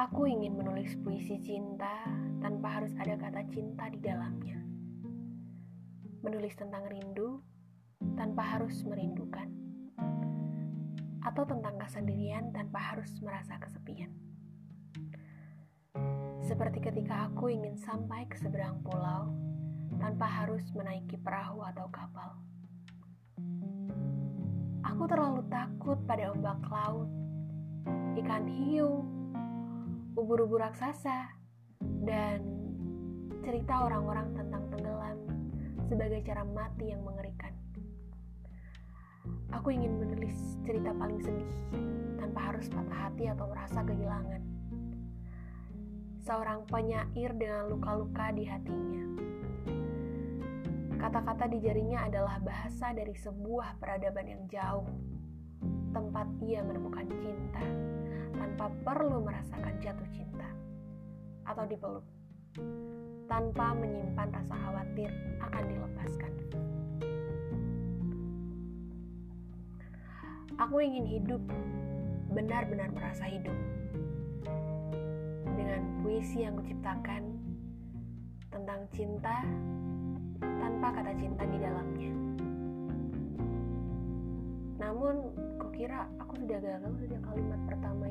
Aku ingin menulis puisi cinta tanpa harus ada kata cinta di dalamnya. Menulis tentang rindu tanpa harus merindukan. Atau tentang kesendirian tanpa harus merasa kesepian. Seperti ketika aku ingin sampai ke seberang pulau tanpa harus menaiki perahu atau kapal. Aku terlalu takut pada ombak laut, ikan hiu, ubur-ubur raksasa, dan cerita orang-orang tentang tenggelam sebagai cara mati yang mengerikan. Aku ingin menulis cerita paling sedih tanpa harus patah hati atau merasa kehilangan. Seorang penyair dengan luka-luka di hatinya. Kata-kata di jarinya adalah bahasa dari sebuah peradaban yang jauh, tempat ia menemukan cinta tanpa perlu merasakan jatuh cinta atau dipeluk, tanpa menyimpan rasa khawatir akan dilepaskan. Aku ingin hidup, benar-benar merasa hidup. Dengan puisi yang kuciptakan tentang cinta tanpa kata cinta di dalamnya. Namun, kukira aku sudah gagal sejak kalimat pertama.